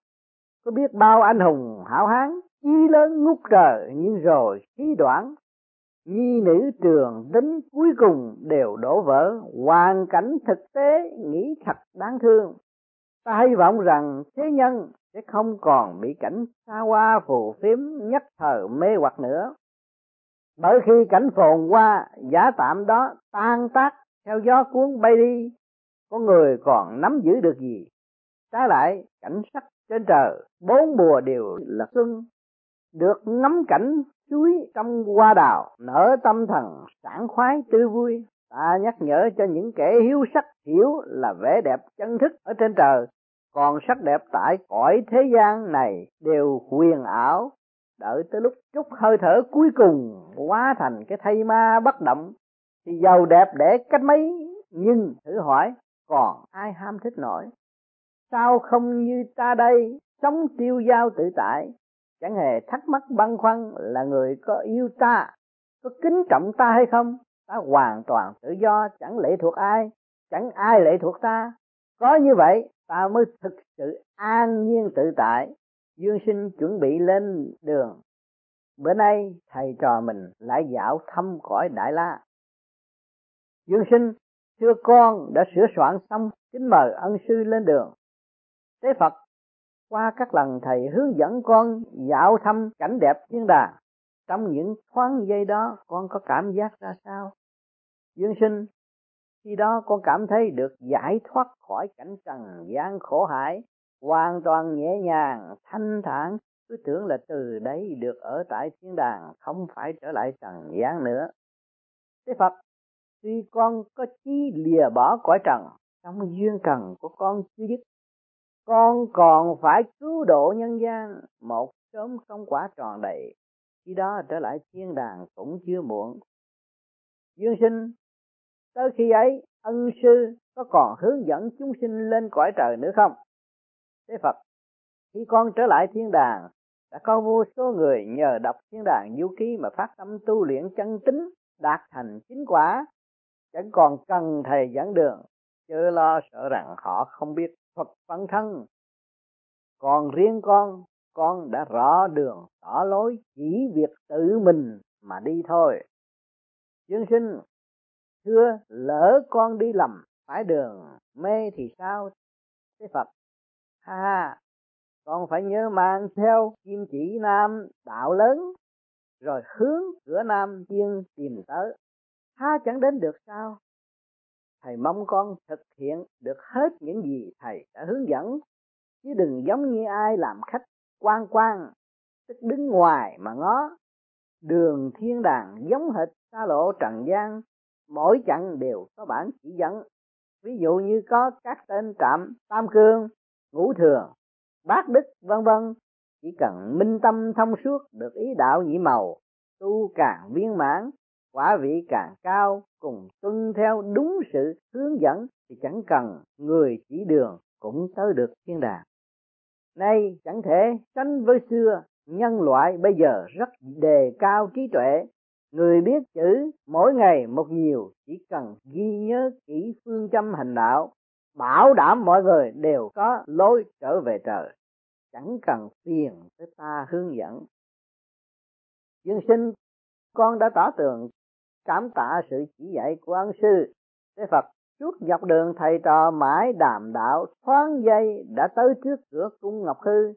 có biết bao anh hùng hảo hán chí lớn ngút trời nhưng rồi khí đoạn. Nhi nữ trường tính cuối cùng đều đổ vỡ, hoàn cảnh thực tế nghĩ thật đáng thương. Ta hy vọng rằng thế nhân sẽ không còn bị cảnh xa hoa phù phiếm nhất thời mê hoặc nữa. Bởi khi cảnh phồn hoa, giả tạm đó tan tác theo gió cuốn bay đi, có người còn nắm giữ được gì? Trái lại, cảnh sắc trên trời, bốn mùa đều là xuân được ngắm cảnh suối trong hoa đào, nở tâm thần sảng khoái tươi vui. Ta nhắc nhở cho những kẻ hiếu sắc hiểu là vẻ đẹp chân thức ở trên trời, còn sắc đẹp tại cõi thế gian này đều huyền ảo. Đợi tới lúc chút hơi thở cuối cùng hóa thành cái thây ma bất động, thì giàu đẹp để cách mấy, nhưng thử hỏi, còn ai ham thích nổi? Sao không như ta đây? Sống tiêu dao tự tại. Chẳng hề thắc mắc băn khoăn là người có yêu ta. Có kính trọng ta hay không? Ta hoàn toàn tự do, chẳng lệ thuộc ai. Chẳng ai lệ thuộc ta. Có như vậy, ta mới thực sự an nhiên tự tại. Dương sinh chuẩn bị lên đường. Bữa nay, thầy trò mình lại dạo thăm cõi đại la. Dương sinh, thưa con, đã sửa soạn xong kính mời ân sư lên đường tế phật, qua các lần thầy hướng dẫn con dạo thăm cảnh đẹp thiên đàng, trong những thoáng giây đó con có cảm giác ra sao? Dương sinh, khi đó con cảm thấy được giải thoát khỏi cảnh trần gian khổ hải, hoàn toàn nhẹ nhàng, thanh thản, cứ tưởng là từ đấy được ở tại thiên đàng, không phải trở lại trần gian nữa. Thế phật, tuy con có chí lìa bỏ cõi trần trong duyên cần của con chưa dứt con còn phải cứu độ nhân gian, một sớm không quả tròn đầy. Khi đó trở lại thiên đàng cũng chưa muộn. Dương sinh, tới khi ấy, ân sư có còn hướng dẫn chúng sinh lên cõi trời nữa không? Thế phật, khi con trở lại thiên đàng, đã có vô số người nhờ đọc thiên đàng du ký mà phát tâm tu luyện chân tính, đạt thành chính quả. Chẳng còn cần thầy dẫn đường, chớ lo sợ rằng họ không biết phật phân thân. Còn riêng con con đã rõ đường, tỏ lối chỉ việc tự mình mà đi thôi. Dương sinh, thưa, lỡ con đi lầm phải đường, mê thì sao? Thế phật, ha ha, con phải nhớ mang theo kim chỉ nam đạo lớn, rồi hướng cửa nam tiên tìm tới. Ha, chẳng đến được sao? Thầy mong con thực hiện được hết những gì thầy đã hướng dẫn. Chứ đừng giống như ai làm khách quan quan, tức đứng ngoài mà ngó. Đường thiên đàng giống hệt xa lộ trần gian, mỗi chặng đều có bản chỉ dẫn. Ví dụ như có các tên trạm tam cương, ngũ thường, bát đức, vân vân. Chỉ cần minh tâm thông suốt được ý đạo nhị màu, tu càng viên mãn quả vị càng cao, cùng tuân theo đúng sự hướng dẫn, thì chẳng cần người chỉ đường cũng tới được thiên đàng. Nay, chẳng thể sánh với xưa, nhân loại bây giờ rất đề cao trí tuệ. Người biết chữ, mỗi ngày một nhiều, chỉ cần ghi nhớ kỹ phương châm hành đạo, bảo đảm mọi người đều có lối trở về trời, chẳng cần phiền tới ta hướng dẫn. Dương sinh, con đã tỏ tường cảm tạ sự chỉ dạy của ân sư. Thế phật suốt dọc đường thầy trò mãi đàm đạo thoáng giây đã tới trước cửa cung ngọc hư.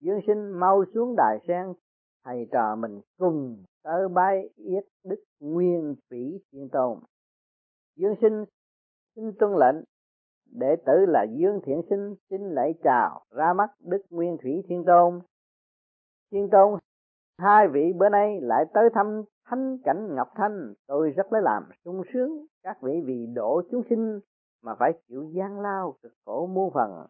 Dương sinh mau xuống đài sen thầy trò mình cùng tơ bái yết đức nguyên thủy thiên tôn. Dương sinh xin tuân lệnh đệ tử là Dương Thiện Sinh xin lễ chào ra mắt Đức Nguyên Thủy Thiên Tôn. Thiên Tôn, hai vị bữa nay lại tới thăm thanh cảnh Ngọc Thanh, tôi rất lấy làm sung sướng. Các vị vì độ chúng sinh mà phải chịu gian lao cực khổ muôn phần.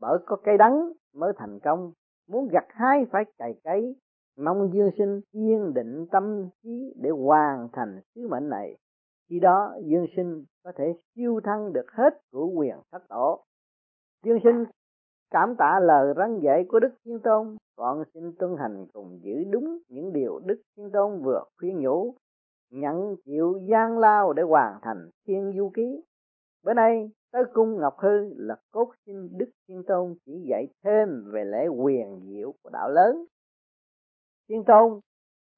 Bởi có cây đắng mới thành công, muốn gặt hái phải cày cấy. Mong dương sinh kiên định tâm trí để hoàn thành sứ mệnh này khi đó dương sinh có thể siêu thăng được hết cửu quyền thất tổ dương sinh cảm tạ lời răn dạy của đức thiên tôn. Con xin tuân hành cùng giữ đúng những điều đức thiên tôn vừa khuyên nhủ nhận chịu gian lao để hoàn thành thiên du ký. Bữa nay tới cung ngọc hư là cốt xin đức thiên tôn chỉ dạy thêm về lễ quyền diệu của đạo lớn. Thiên tôn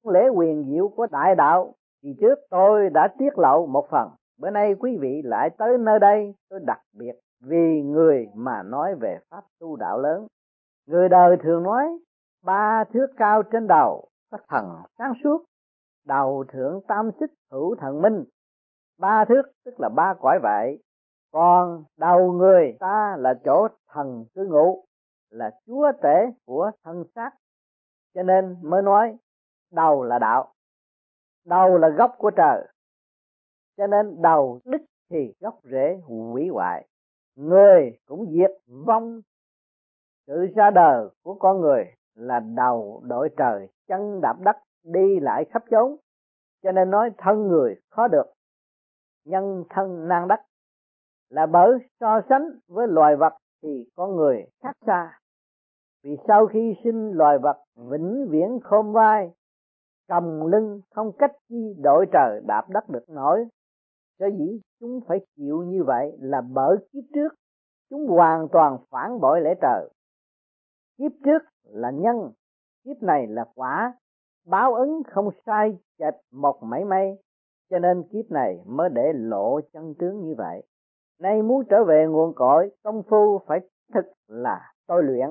lễ quyền diệu của đại đạo thì trước tôi đã tiết lộ một phần, bữa nay quý vị lại tới nơi đây, tôi đặc biệt vì người mà nói về pháp tu đạo lớn. Người đời thường nói, ba thước cao trên đầu, có thần sáng suốt, đầu thượng tam xích hữu thần minh. Ba thước tức là ba cõi vậy, còn đầu người ta là chỗ thần cư ngụ, là chúa tể của thân xác. Cho nên mới nói đầu là đạo, đầu là gốc của trời cho nên đầu đức thì gốc rễ hủy hoại người cũng diệt vong. Sự ra đời của con người là đầu đội trời, chân đạp đất, đi lại khắp chốn. Cho nên nói thân người khó được, nhân thân nan đất là bởi so sánh với loài vật thì con người khác xa. Vì sau khi sinh loài vật, vĩnh viễn khôn vai cầm lưng không cách chi đội trời đạp đất được nổi cho dĩ chúng phải chịu như vậy là bởi kiếp trước chúng hoàn toàn phản bội lễ trời kiếp trước là nhân, kiếp này là quả. Báo ứng không sai, chệch một mảy may. Cho nên kiếp này mới để lộ chân tướng như vậy. Nay muốn trở về nguồn cội, công phu phải thực là tôi luyện.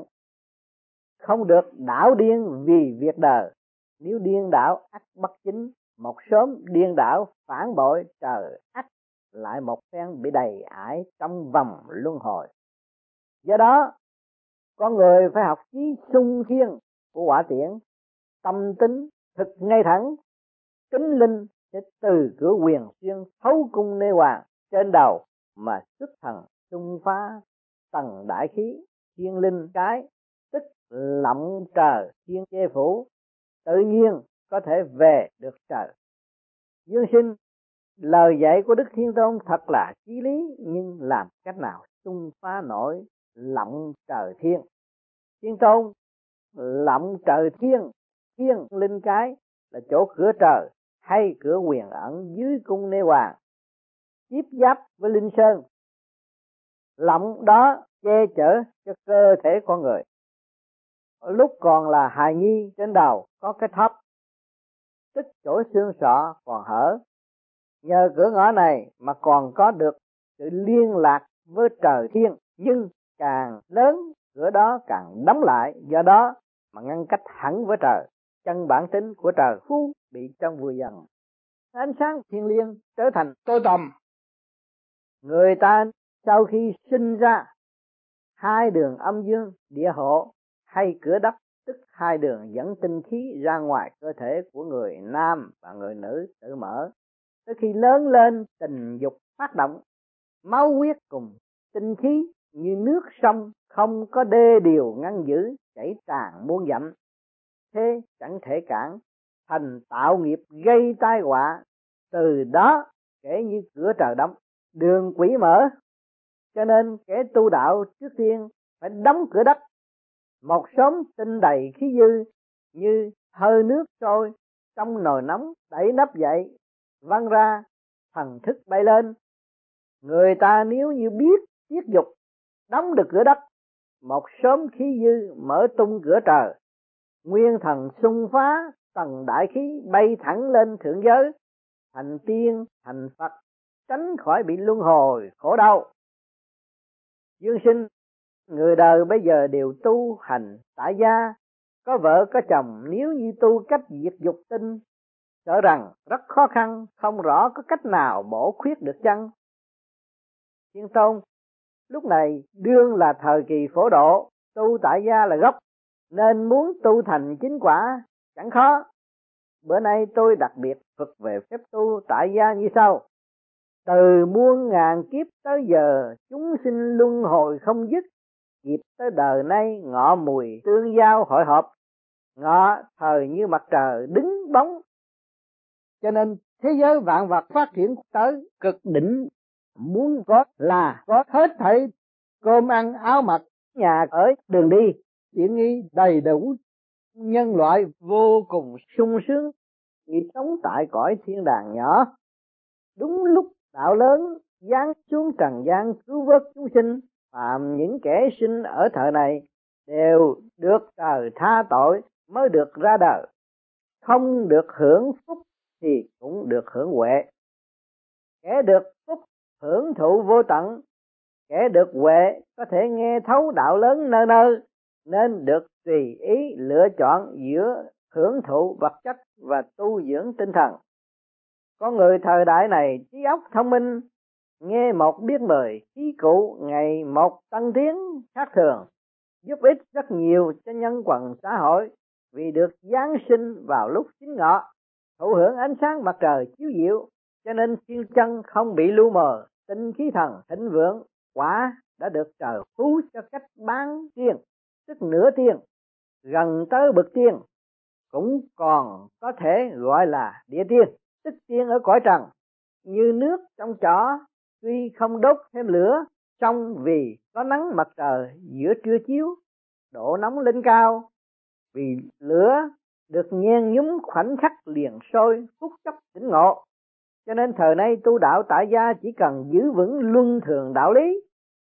Không được đảo điên vì việc đời. Nếu điên đảo ắt bất chính một sớm điên đảo phản bội trời ắt lại một phen bị đầy ải trong vòng luân hồi. Do đó, con người phải học trí sung thiên của quả tiễn, tâm tính thực ngay thẳng, kính linh sẽ từ cửa quyền xuyên thấu cung nê hoàng trên đầu mà xuất thần xung phá tầng đại khí thiên linh cái, tức lộng trời thiên che phủ. Tự nhiên có thể về được trời. Dương sinh, lời dạy của đức thiên tôn thật là chí lý, nhưng làm cách nào xung phá nổi lộng trời thiên? Thiên tôn lộng trời thiên thiên linh cái là chỗ cửa trời hay cửa quyền ẩn dưới cung nê hoàng, tiếp giáp với linh sơn. Lộng đó che chở cho cơ thể con người. Lúc còn là hài nhi trên đầu có cái thấp tức chỗ xương sọ còn hở. Nhờ cửa ngõ này mà còn có được sự liên lạc với trời thiên. Nhưng càng lớn, cửa đó càng đóng lại. Do đó mà ngăn cách hẳn với trời. Chân bản tính của trời phú bị trong vừa dần. Ánh sáng thiên liêng trở thành tối tầm người ta sau khi sinh ra, hai đường âm dương địa hộ hay cửa đất tức hai đường dẫn tinh khí ra ngoài cơ thể của người nam và người nữ tự mở. Tới khi lớn lên, tình dục phát động. Máu huyết cùng tinh khí như nước sông không có đê điều ngăn giữ, chảy tràn muôn dặm. Thế chẳng thể cản, thành tạo nghiệp gây tai họa. Từ đó kể như cửa trời đóng, đường quỷ mở. Cho nên kẻ tu đạo trước tiên phải đóng cửa đất một sớm tinh đầy khí dư như hơi nước sôi trong nồi nóng đẩy nắp dậy, văng ra, thần thức bay lên. Người ta nếu như biết tiết dục đóng được cửa đất, một sớm khí dư mở tung cửa trời. Nguyên thần xung phá, tầng đại khí bay thẳng lên thượng giới. Thành tiên, thành phật, tránh khỏi bị luân hồi, khổ đau. Dương sinh người đời bây giờ đều tu hành tại gia. Có vợ, có chồng, nếu như tu cách diệt dục tinh, sợ rằng rất khó khăn, không rõ có cách nào bổ khuyết được chăng? Thiên tôn, lúc này đương là thời kỳ phổ độ, tu tại gia là gốc. Nên muốn tu thành chính quả, chẳng khó. Bữa nay tôi đặc biệt phật về phép tu tại gia như sau. Từ muôn ngàn kiếp tới giờ, chúng sinh luân hồi không dứt dịp tới đời nay, ngọ mùi tương giao hội họp. Ngọ thời như mặt trời đứng bóng. Cho nên thế giới vạn vật phát triển tới cực đỉnh. Muốn có là có hết thảy cơm ăn áo mặc, nhà ở, đường đi. Tiện nghi đầy đủ, nhân loại vô cùng sung sướng. Vì sống tại cõi thiên đàng nhỏ. Đúng lúc đạo lớn giáng xuống trần gian cứu vớt chúng sinh phạm những kẻ sinh ở thời này đều được trời tha tội mới được ra đời. Không được hưởng phúc thì cũng được hưởng huệ. Kẻ được phúc hưởng thụ vô tận, kẻ được huệ có thể nghe thấu đạo lớn nơi nơi, nên được tùy ý lựa chọn giữa hưởng thụ vật chất và tu dưỡng tinh thần. Con người thời đại này trí óc thông minh nghe một biết mười khí cụ ngày một tăng tiến khác thường, giúp ích rất nhiều cho nhân quần xã hội vì được giáng sinh vào lúc chính ngọ, thụ hưởng ánh sáng mặt trời chiếu diệu, cho nên thiên chân không bị lu mờ, tinh khí thần thịnh vượng, quả đã được trời phú cho cách bán tiên, tức nửa tiên, gần tới bậc tiên, cũng còn có thể gọi là địa tiên, tức tiên ở cõi trần, như nước trong chỏ tuy không đốt thêm lửa trong vì có nắng mặt trời giữa trưa chiếu, độ nóng lên cao. Vì lửa được nhen nhúm khoảnh khắc liền sôi, phút chốc tỉnh ngộ. Cho nên thời nay tu đạo tại gia chỉ cần giữ vững luân thường đạo lý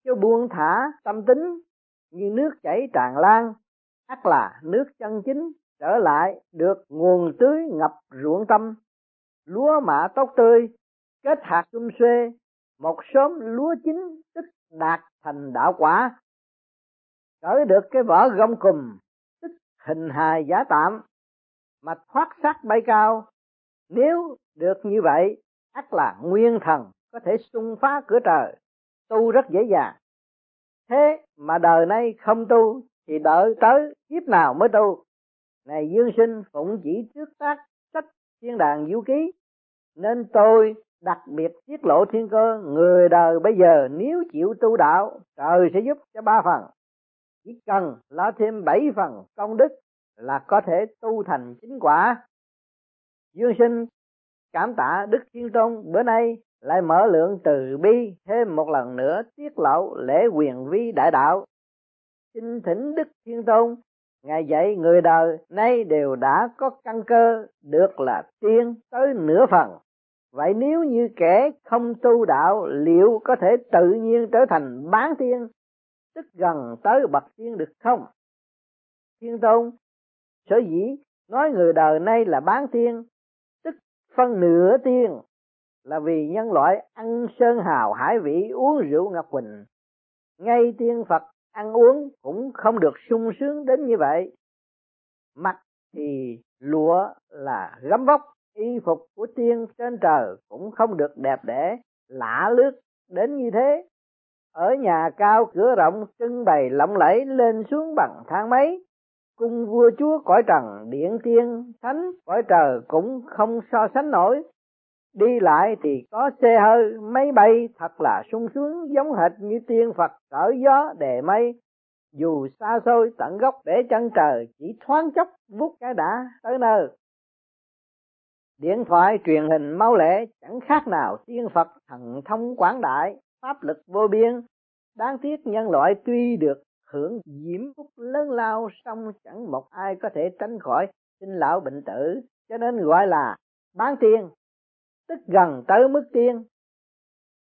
cho buông thả tâm tính như nước chảy tràn lan, ắt là nước chân chính, trở lại được nguồn tưới ngập ruộng tâm. Lúa mạ tốt tươi, kết hạt sum xuê một sớm lúa chín tức đạt thành đạo quả. Cởi được cái vỏ gông cùm tức hình hài giả tạm. Mà thoát xác bay cao. Nếu được như vậy, ắt là nguyên thần có thể xung phá cửa trời. Tu rất dễ dàng. Thế mà đời nay không tu, thì đợi tới kiếp nào mới tu? Này dương sinh phụng chỉ trước tác sách thiên đàng du ký. Nên tôi đặc biệt tiết lộ thiên cơ, người đời bây giờ nếu chịu tu đạo, trời sẽ giúp cho ba phần. Chỉ cần lo thêm bảy phần công đức là có thể tu thành chính quả. Dương sinh cảm tạ đức thiên tôn, bữa nay lại mở lượng từ bi thêm một lần nữa tiết lộ lễ quyền vi đại đạo. Xin thỉnh đức thiên tôn, ngài dạy người đời nay đều đã có căn cơ, được là tiên tới nửa phần vậy nếu như kẻ không tu đạo, liệu có thể tự nhiên trở thành bán tiên? Tức gần tới bậc tiên được không? Thiên tôn, sở dĩ nói người đời nay là bán tiên, tức phân nửa tiên, là vì nhân loại ăn sơn hào hải vị uống rượu ngọc quỳnh. Ngay tiên phật ăn uống cũng không được sung sướng đến như vậy. Mặt thì lụa là gấm vóc y phục của tiên trên trời cũng không được đẹp đẽ, lạ lướt đến như thế. Ở nhà cao cửa rộng, trưng bày lộng lẫy lên xuống bằng thang máy. Cung vua chúa cõi trần, điện tiên, thánh cõi trời cũng không so sánh nổi. Đi lại thì có xe hơi, máy bay thật là sung sướng, giống hệt như tiên phật cỡ gió đề mây. Dù xa xôi tận gốc để chân trời, chỉ thoáng chốc vút cái đã tới nơi điện thoại truyền hình mau lẹ, chẳng khác nào tiên phật thần thông quảng đại, pháp lực vô biên. Đáng tiếc nhân loại tuy được hưởng diễm phúc lớn lao, song chẳng một ai có thể tránh khỏi sinh lão bệnh tử, cho nên gọi là bán tiên, tức gần tới mức tiên.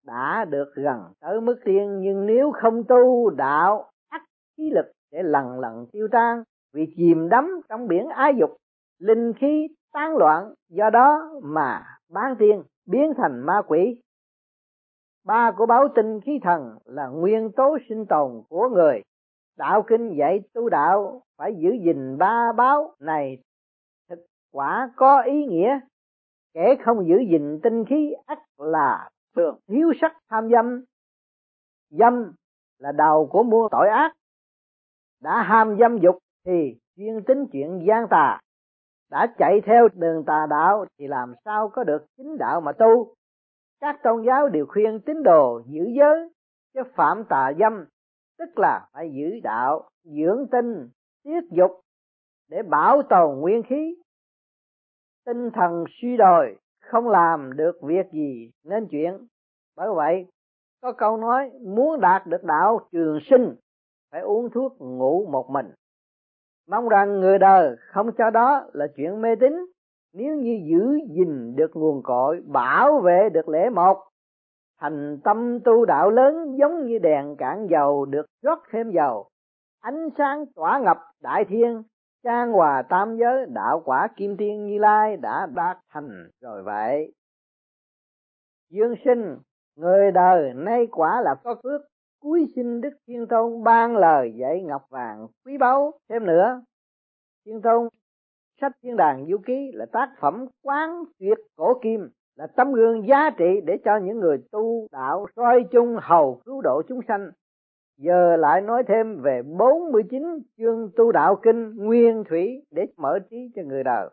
Đã được gần tới mức tiên, nhưng nếu không tu đạo ắt khí lực sẽ lần lần tiêu tan, vì chìm đắm trong biển ái dục, linh khí tán loạn, do đó mà bán tiên biến thành ma quỷ. Ba của báo tinh khí thần là nguyên tố sinh tồn của người. Đạo kinh dạy tu đạo phải giữ gìn ba báo này. Thực quả có ý nghĩa. Kẻ không giữ gìn tinh khí ắt là thường thiếu sắc tham dâm. Dâm là đầu của mua tội ác. Đã ham dâm dục thì chuyên tính chuyện gian tà đã chạy theo đường tà đạo thì làm sao có được chính đạo mà tu? Các tôn giáo đều khuyên tín đồ giữ giới, chứ phạm tà dâm, tức là phải giữ đạo, dưỡng tinh, tiết dục để bảo tồn nguyên khí. Tinh thần suy đồi, không làm được việc gì nên chuyện bởi vậy, có câu nói, muốn đạt được đạo trường sinh, phải uống thuốc ngủ một mình mong rằng người đời không cho đó là chuyện mê tín. Nếu như giữ gìn được nguồn cội, bảo vệ được lễ một thành tâm tu đạo lớn giống như đèn cạn dầu được rót thêm dầu, ánh sáng tỏa ngập đại thiên, trang hòa tam giới, đạo quả kim thiên như lai đã đạt thành rồi vậy. Dương sinh, người đời nay quả là có phước cuối sinh đức thiên tôn ban lời dạy ngọc vàng quý báu thêm nữa. Thiên tôn, sách thiên đàng du ký là tác phẩm quán tuyệt cổ kim, là tấm gương giá trị để cho những người tu đạo soi chung hầu cứu độ chúng sanh. Giờ lại nói thêm về 49 chương tu đạo kinh nguyên thủy để mở trí cho người đời.